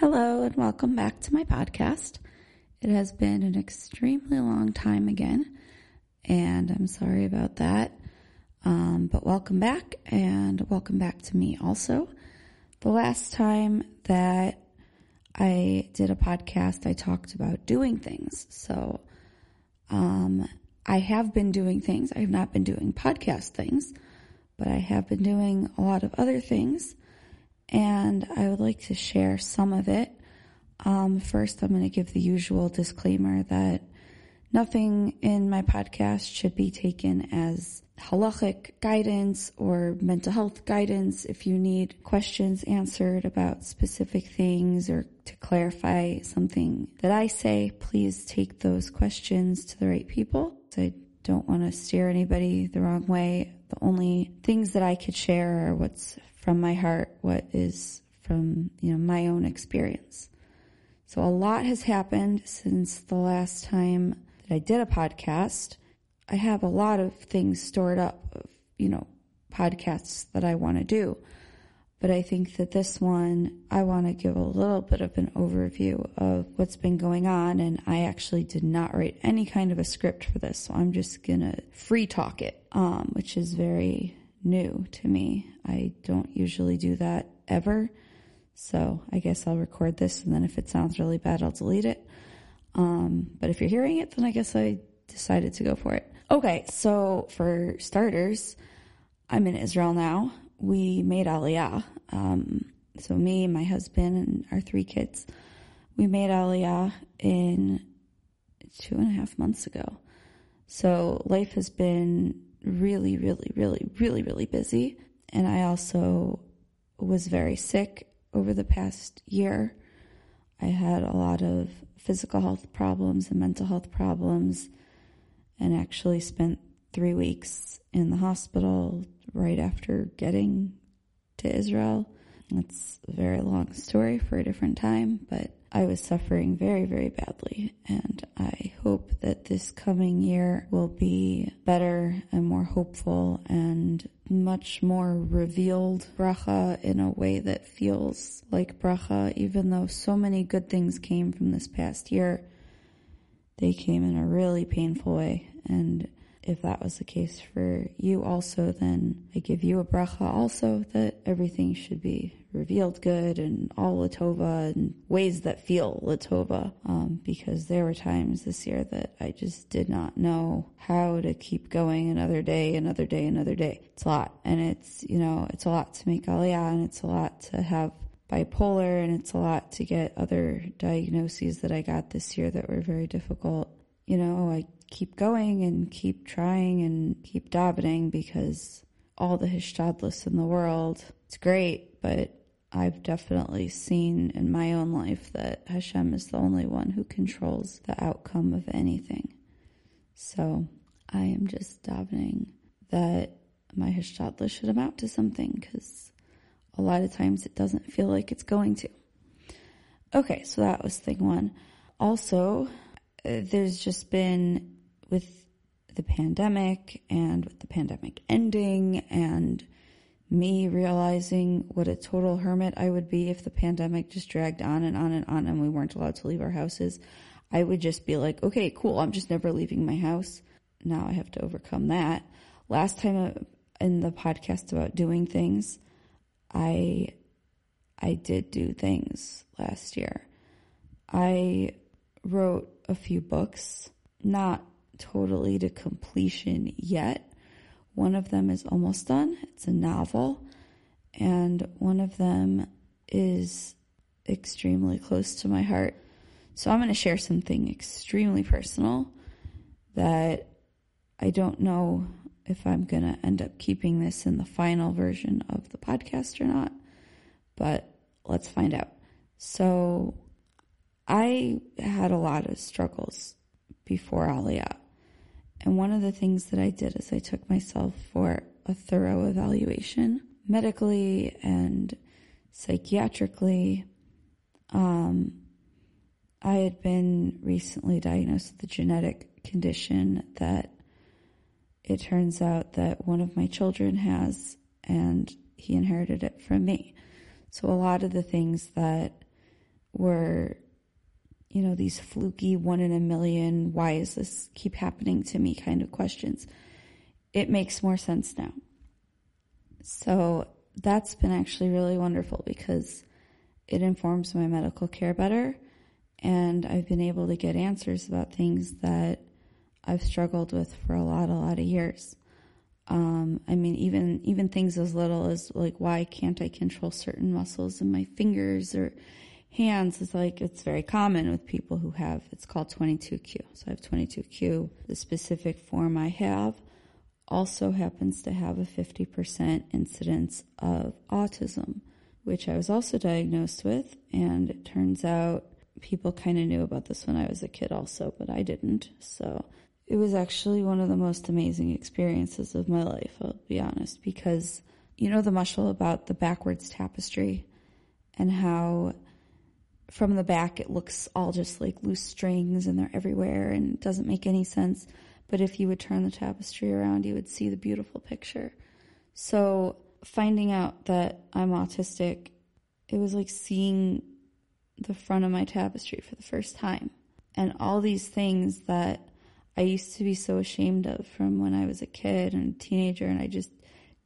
Hello, and welcome back to my podcast. It has been an extremely long time again, and I'm sorry about that. Um, but welcome back, and welcome back to me also. The last time that I did a podcast, I talked about doing things. So, um, I have been doing things. I have not been doing podcast things, but I have been doing a lot of other things. And I would like to share some of it. Um, first, I'm going to give the usual disclaimer that nothing in my podcast should be taken as halachic guidance or mental health guidance. If you need questions answered about specific things or to clarify something that I say, please take those questions to the right people. I don't want to steer anybody the wrong way. The only things that I could share are what's from my heart, what is from, you know, my own experience. So a lot has happened since the last time that I did a podcast. I have a lot of things stored up of, you know, podcasts that I want to do. But I think that this one, I want to give a little bit of an overview of what's been going on. And I actually did not write any kind of a script for this. So I'm just going to free talk it, um, which is very new to me. I don't usually do that ever. So I guess I'll record this and then if it sounds really bad, I'll delete it. Um, but if you're hearing it, then I guess I decided to go for it. Okay, so for starters, I'm in Israel now. We made Aliyah. Um, so me, my husband, and our three kids, we made Aliyah in two and a half months ago. So life has been really, really, really, really, really busy. And I also was very sick over the past year. I had a lot of physical health problems and mental health problems and actually spent three weeks in the hospital right after getting to Israel. It's a very long story for a different time, but I was suffering very, very badly. And I hope that this coming year will be better and more hopeful and much more revealed bracha in a way that feels like bracha, even though so many good things came from this past year. They came in a really painful way and if that was the case for you also, then I give you a bracha also that everything should be revealed good and all latova and ways that feel latova. Um, because there were times this year that I just did not know how to keep going another day, another day, another day. It's a lot. And it's, you know, it's a lot to make aliyah and it's a lot to have bipolar and it's a lot to get other diagnoses that I got this year that were very difficult. You know, I keep going and keep trying and keep davening because all the hishtadlus in the world, it's great, but I've definitely seen in my own life that Hashem is the only one who controls the outcome of anything. So I am just davening that my hishtadlus should amount to something because a lot of times it doesn't feel like it's going to. Okay, so that was thing one. Also, there's just been with the pandemic and with the pandemic ending and me realizing what a total hermit I would be if the pandemic just dragged on and on and on and we weren't allowed to leave our houses, I would just be like, okay, cool. I'm just never leaving my house. Now I have to overcome that. Last time uh, in the podcast about doing things, I, I did do things last year. I wrote a few books, not totally to completion yet. One of them is almost done. It's a novel. And one of them is extremely close to my heart. So I'm going to share something extremely personal that I don't know if I'm going to end up keeping this in the final version of the podcast or not, but let's find out. So I had a lot of struggles before Aliyah. And one of the things that I did is I took myself for a thorough evaluation, medically and psychiatrically. Um, I had been recently diagnosed with a genetic condition that it turns out that one of my children has, and he inherited it from me. So a lot of the things that were, you know, these fluky one in a million, why is this keep happening to me kind of questions. It makes more sense now. So that's been actually really wonderful because it informs my medical care better and I've been able to get answers about things that I've struggled with for a lot, a lot of years. Um, I mean, even even things as little as like, why can't I control certain muscles in my fingers or hands? Is like it's very common with people who have. It's called 22q. So I have 22q. The specific form I have also happens to have a 50% incidence of autism, which I was also diagnosed with, and it turns out people kind of knew about this when I was a kid also, but I didn't. So it was actually one of the most amazing experiences of my life, I'll be honest, because you know the mashal about the backwards tapestry and how from the back it looks all just like loose strings and they're everywhere and it doesn't make any sense. But if you would turn the tapestry around, you would see the beautiful picture. So finding out that I'm autistic, it was like seeing the front of my tapestry for the first time. And all these things that I used to be so ashamed of from when I was a kid and a teenager, and I just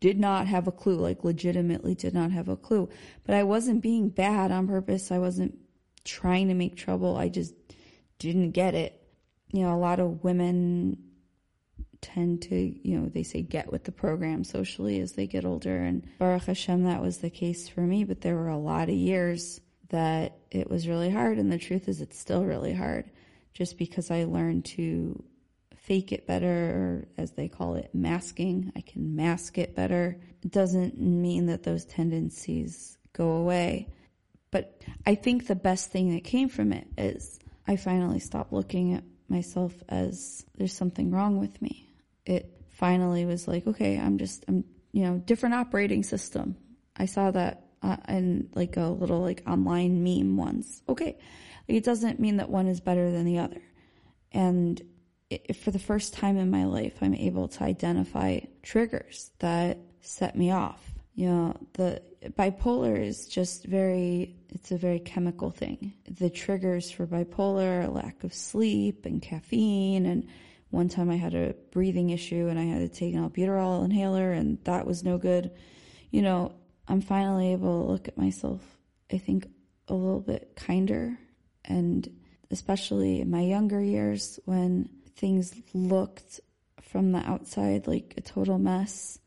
did not have a clue, like legitimately did not have a clue. But I wasn't being bad on purpose. I wasn't trying to make trouble. I just didn't get it. You know, a lot of women tend to, you know, they say get with the program socially as they get older. And Baruch Hashem, that was the case for me. But there were a lot of years that it was really hard. And the truth is, it's still really hard just because I learned to fake it better, or as they call it, masking. I can mask it better. Doesn't mean that those tendencies go away. But I think the best thing that came from it is I finally stopped looking at myself as there's something wrong with me. It finally was like, okay, I'm just, I'm, you know, different operating system. I saw that uh, in like a little like online meme once. Okay. It doesn't mean that one is better than the other. And it, for the first time in my life, I'm able to identify triggers that set me off. You know, the bipolar is just very, it's a very chemical thing. The triggers for bipolar are lack of sleep and caffeine. And one time I had a breathing issue and I had to take an albuterol inhaler and that was no good. You know, I'm finally able to look at myself, I think, a little bit kinder. And especially in my younger years when things looked from the outside like a total mess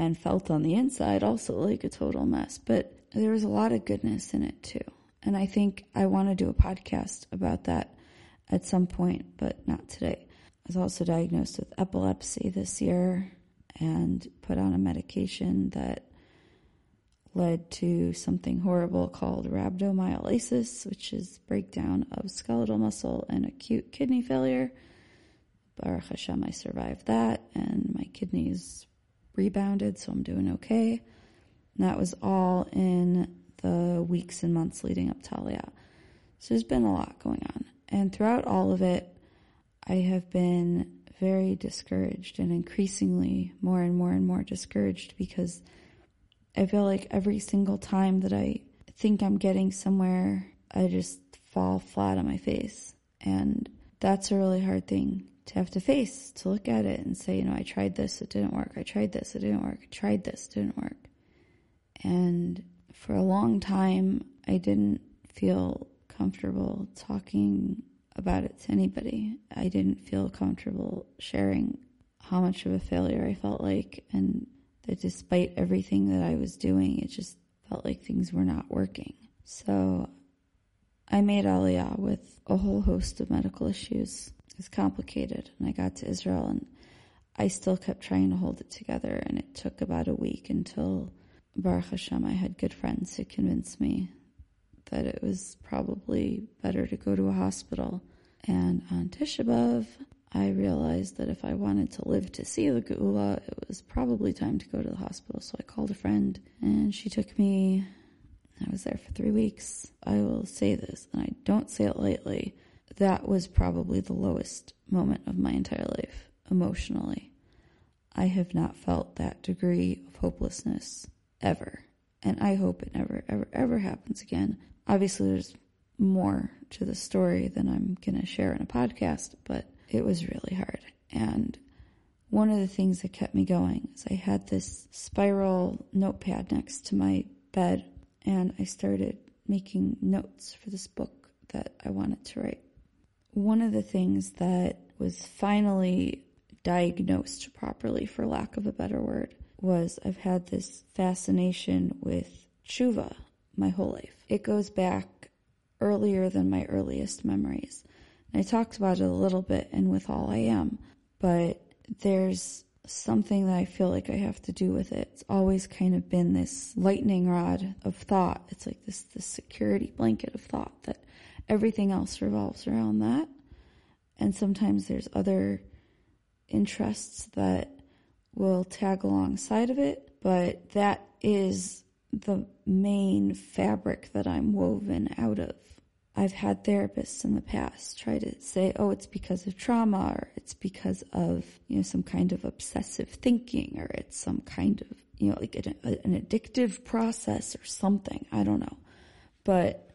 and felt on the inside also like a total mess. But there was a lot of goodness in it too. And I think I want to do a podcast about that at some point, but not today. I was also diagnosed with epilepsy this year and put on a medication that led to something horrible called rhabdomyolysis, which is breakdown of skeletal muscle and acute kidney failure. Baruch Hashem, I survived that, and my kidneys rebounded, so I'm doing okay. And that was all in the weeks and months leading up to Aliyah. So there's been a lot going on. And throughout all of it, I have been very discouraged and increasingly more and more and more discouraged because I feel like every single time that I think I'm getting somewhere, I just fall flat on my face. And that's a really hard thing to have to face, to look at it and say, you know, I tried this, it didn't work. I tried this, it didn't work. I tried this, it didn't work. And for a long time, I didn't feel comfortable talking about it to anybody. I didn't feel comfortable sharing how much of a failure I felt like and that despite everything that I was doing, it just felt like things were not working. So I made Aliyah with a whole host of medical issues. It's complicated. And I got to Israel and I still kept trying to hold it together. And it took about a week until Baruch Hashem, I had good friends who convinced me that it was probably better to go to a hospital. And on Tisha B'Av, I realized that if I wanted to live to see the Geula, it was probably time to go to the hospital. So I called a friend and she took me. I was there for three weeks. I will say this, and I don't say it lightly. That was probably the lowest moment of my entire life emotionally. I have not felt that degree of hopelessness ever. And I hope it never, ever, ever happens again. Obviously, there's more to the story than I'm going to share in a podcast, but it was really hard. And one of the things that kept me going is I had this spiral notepad next to my bed and I started making notes for this book that I wanted to write. One of the things that was finally diagnosed properly, for lack of a better word, was I've had this fascination with tshuva my whole life. It goes back earlier than my earliest memories. I talked about it a little bit in With All I Am, but there's something that I feel like I have to do with it. It's always kind of been this lightning rod of thought. It's like this, this security blanket of thought that everything else revolves around that. And sometimes there's other interests that will tag alongside of it, but that is the main fabric that I'm woven out of. I've had therapists in the past try to say, oh, it's because of trauma or it's because of, you know, some kind of obsessive thinking or it's some kind of, you know, like an, an addictive process or something. I don't know. But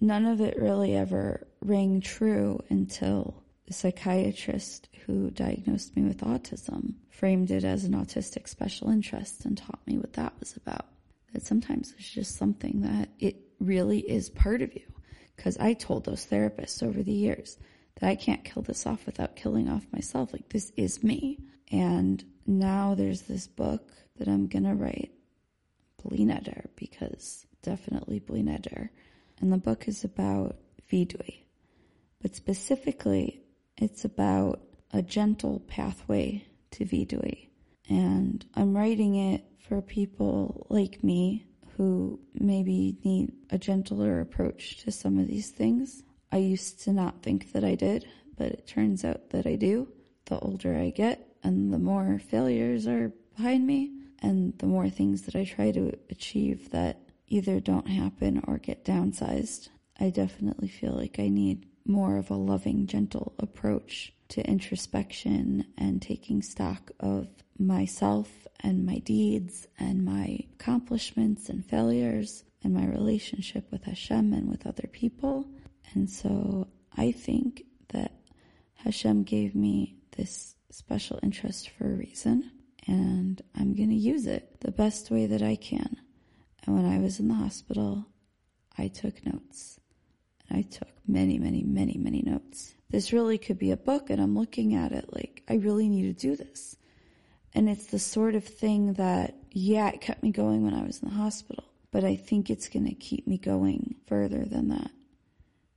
none of it really ever rang true until the psychiatrist who diagnosed me with autism framed it as an autistic special interest and taught me what that was about. That sometimes it's just something that it really is part of you because I told those therapists over the years that I can't kill this off without killing off myself. Like, this is me. And now there's this book that I'm going to write, Bli Neder, because definitely Bli Neder. And the book is about Vidui. But specifically, it's about a gentle pathway to Vidui. And I'm writing it for people like me who maybe need a gentler approach to some of these things. I used to not think that I did, but it turns out that I do. The older I get and the more failures are behind me and the more things that I try to achieve that either don't happen or get downsized, I definitely feel like I need more of a loving, gentle approach to introspection and taking stock of myself and my deeds and my accomplishments and failures and my relationship with Hashem and with other people. And so I think that Hashem gave me this special interest for a reason and I'm going to use it the best way that I can. And when I was in the hospital, I took notes. And I took many, many, many, many notes. This really could be a book and I'm looking at it like, I really need to do this. And it's the sort of thing that, yeah, it kept me going when I was in the hospital, but I think it's going to keep me going further than that.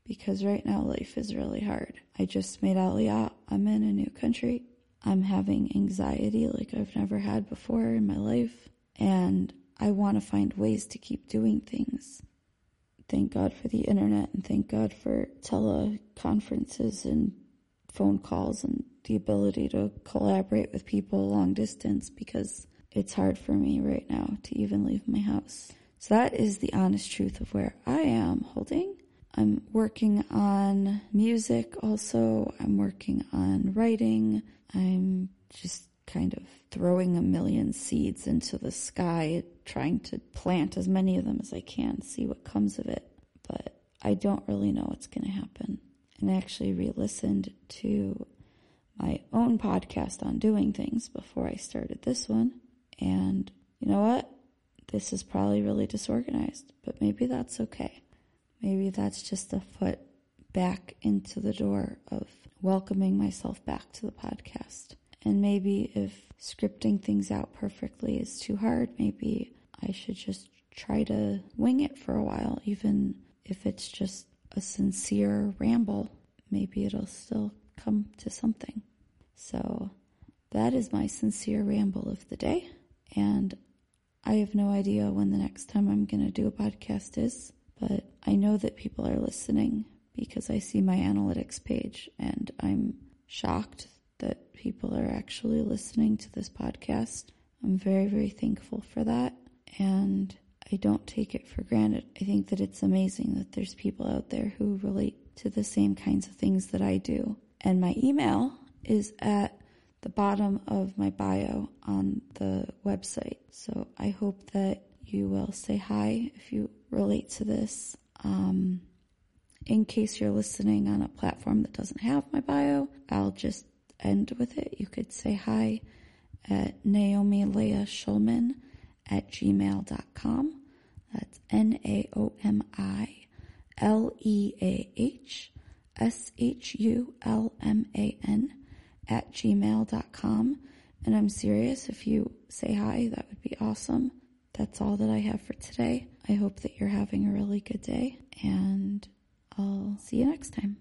Because right now life is really hard. I just made Aliyah. I'm in a new country. I'm having anxiety like I've never had before in my life. And I want to find ways to keep doing things. Thank God for the internet and thank God for teleconferences and phone calls and the ability to collaborate with people long distance because it's hard for me right now to even leave my house. So that is the honest truth of where I am holding. I'm working on music also. I'm working on writing. I'm just kind of throwing a million seeds into the sky, trying to plant as many of them as I can, see what comes of it. But I don't really know what's going to happen. And I actually re listened to my own podcast on doing things before I started this one. And you know what? This is probably really disorganized, but maybe that's okay. Maybe that's just a foot back into the door of welcoming myself back to the podcast. And maybe if scripting things out perfectly is too hard, maybe I should just try to wing it for a while, even if it's just a sincere ramble. Maybe it'll still come to something. So that is my sincere ramble of the day. And I have no idea when the next time I'm going to do a podcast is, but I know that people are listening because I see my analytics page and I'm shocked that people are actually listening to this podcast. I'm very, very thankful for that. And I don't take it for granted. I think that it's amazing that there's people out there who relate to the same kinds of things that I do. And my email is at the bottom of my bio on the website. So I hope that you will say hi if you relate to this. Um, in case you're listening on a platform that doesn't have my bio, I'll just end with it. You could say hi at Naomi Leah Shulman at gmail.com. That's N A O M I L E A H S H U L M A N at gmail.com. And I'm serious, if you say hi, that would be awesome. That's all that I have for today. I hope that you're having a really good day, and I'll see you next time.